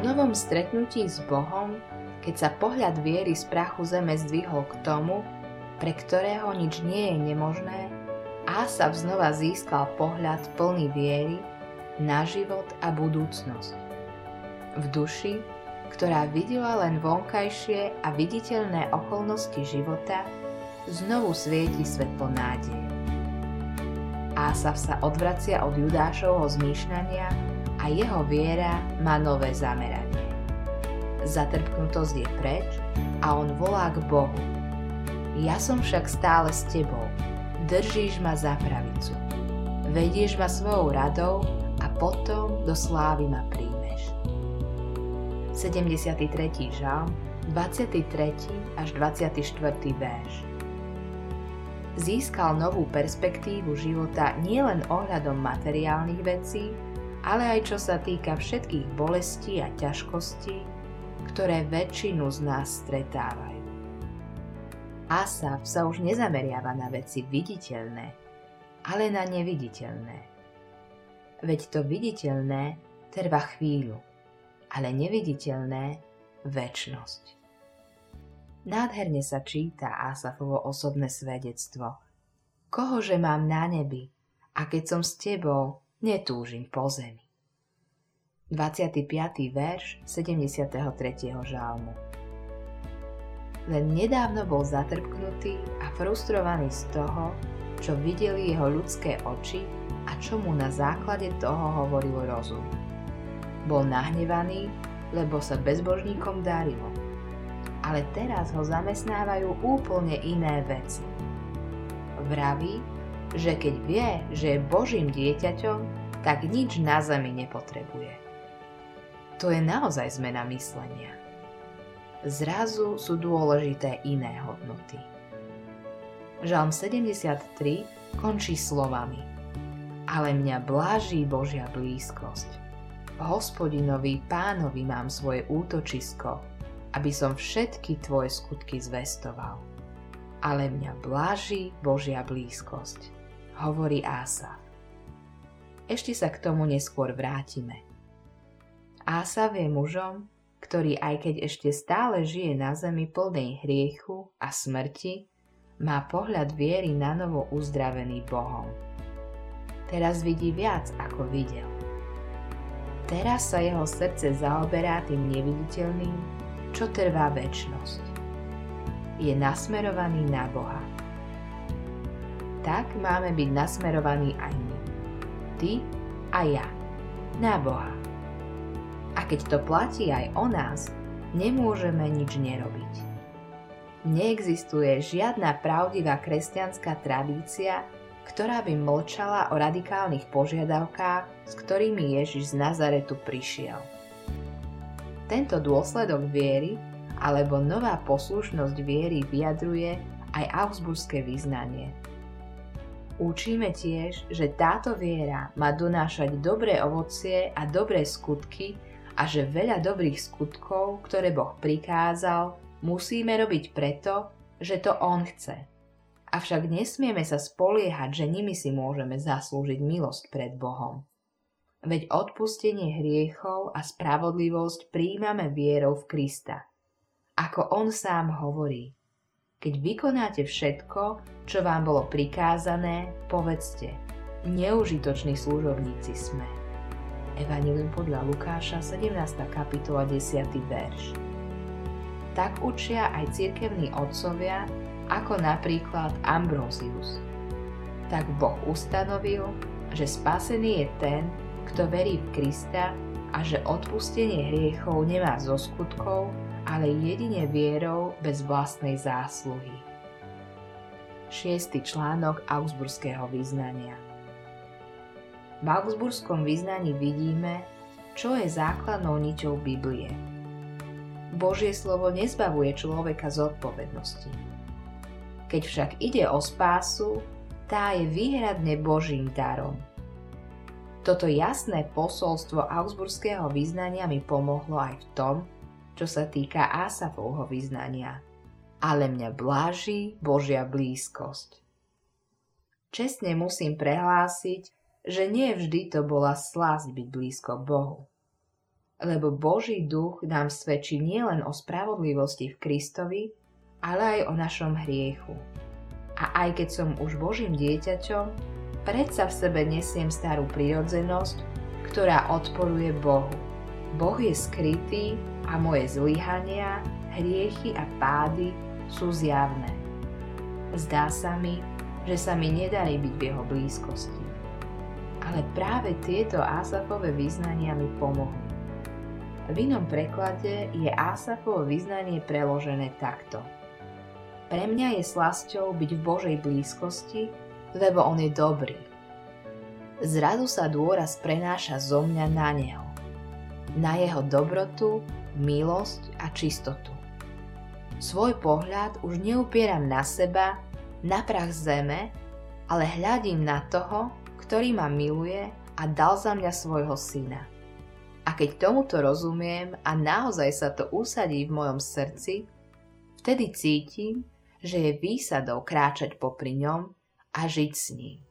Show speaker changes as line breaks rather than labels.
novom stretnutí s Bohom, keď sa pohľad viery z prachu zeme zdvihol k tomu, pre ktorého nič nie je nemožné, Asaf znova získal pohľad plný viery na život a budúcnosť. V duši, ktorá videla len vonkajšie a viditeľné okolnosti života, znovu svieti svetlo nádeje. Asaf sa odvracia od Judášovho zmýšľania a jeho viera má nové zameranie. Zatrpknutosť je preč a on volá k Bohu. Ja som však stále s tebou, držíš ma za pravicu. Vedieš ma svojou radou a potom do slávy ma príjmeš. 73. žalm, 23. až 24. verš Získal novú perspektívu života nielen ohľadom materiálnych vecí, ale aj čo sa týka všetkých bolestí a ťažkostí, ktoré väčšinu z nás stretávajú. Asaf sa už nezameriava na veci viditeľné, ale na neviditeľné. Veď to viditeľné trvá chvíľu, ale neviditeľné väčnosť. Nádherne sa číta Asafovo osobné svedectvo. Kohože mám na nebi a keď som s tebou, netúžim po zemi. 25. verš 73. žalmu. Len nedávno bol zatrpknutý a frustrovaný z toho, čo videli jeho ľudské oči a čo mu na základe toho hovoril rozum. Bol nahnevaný, lebo sa bezbožníkom darilo. Ale teraz ho zamestnávajú úplne iné veci. Vraví, že keď vie, že je Božím dieťaťom, tak nič na zemi nepotrebuje. To je naozaj zmena myslenia zrazu sú dôležité iné hodnoty. Žalm 73 končí slovami Ale mňa bláží Božia blízkosť. Hospodinovi pánovi mám svoje útočisko, aby som všetky tvoje skutky zvestoval. Ale mňa bláží Božia blízkosť, hovorí Ása. Ešte sa k tomu neskôr vrátime. Ása je mužom, ktorý aj keď ešte stále žije na zemi plnej hriechu a smrti, má pohľad viery na novo uzdravený Bohom. Teraz vidí viac, ako videl. Teraz sa jeho srdce zaoberá tým neviditeľným, čo trvá väčnosť. Je nasmerovaný na Boha. Tak máme byť nasmerovaní aj my. Ty a ja. Na Boha. A keď to platí aj o nás, nemôžeme nič nerobiť. Neexistuje žiadna pravdivá kresťanská tradícia, ktorá by mlčala o radikálnych požiadavkách, s ktorými Ježiš z Nazaretu prišiel. Tento dôsledok viery alebo nová poslušnosť viery vyjadruje aj augsburské vyznanie. Učíme tiež, že táto viera má donášať dobré ovocie a dobré skutky a že veľa dobrých skutkov, ktoré Boh prikázal, musíme robiť preto, že to On chce. Avšak nesmieme sa spoliehať, že nimi si môžeme zaslúžiť milosť pred Bohom. Veď odpustenie hriechov a spravodlivosť príjmame vierou v Krista. Ako On sám hovorí. Keď vykonáte všetko, čo vám bolo prikázané, povedzte, neužitoční služobníci sme. Evangelium podľa Lukáša, 17. kapitola, 10. verš. Tak učia aj cirkevní otcovia, ako napríklad Ambrosius. Tak Boh ustanovil, že spasený je ten, kto verí v Krista a že odpustenie hriechov nemá zo skutkov, ale jedine vierou bez vlastnej zásluhy. 6. článok Augsburského význania v Augsburskom vyznaní vidíme, čo je základnou niťou Biblie. Božie slovo nezbavuje človeka z odpovednosti. Keď však ide o spásu, tá je výhradne Božím darom. Toto jasné posolstvo Augsburského vyznania mi pomohlo aj v tom, čo sa týka Asafovho vyznania. Ale mňa bláži Božia blízkosť. Čestne musím prehlásiť, že nie vždy to bola slásť byť blízko Bohu. lebo Boží duch nám svedčí nielen o spravodlivosti v Kristovi, ale aj o našom hriechu. A aj keď som už Božím dieťaťom, predsa v sebe nesiem starú prirodzenosť, ktorá odporuje Bohu. Boh je skrytý a moje zlyhania, hriechy a pády sú zjavné. Zdá sa mi, že sa mi nedarí byť v jeho blízkosti. Ale práve tieto Asafové vyznania mi pomohli. V inom preklade je Asafovo vyznanie preložené takto. Pre mňa je slasťou byť v Božej blízkosti, lebo On je dobrý. Zrazu sa dôraz prenáša zo mňa na Neho. Na Jeho dobrotu, milosť a čistotu. Svoj pohľad už neupieram na seba, na prach zeme, ale hľadím na toho, ktorý ma miluje a dal za mňa svojho syna. A keď tomuto rozumiem a naozaj sa to usadí v mojom srdci, vtedy cítim, že je výsadou kráčať popri ňom a žiť s ním.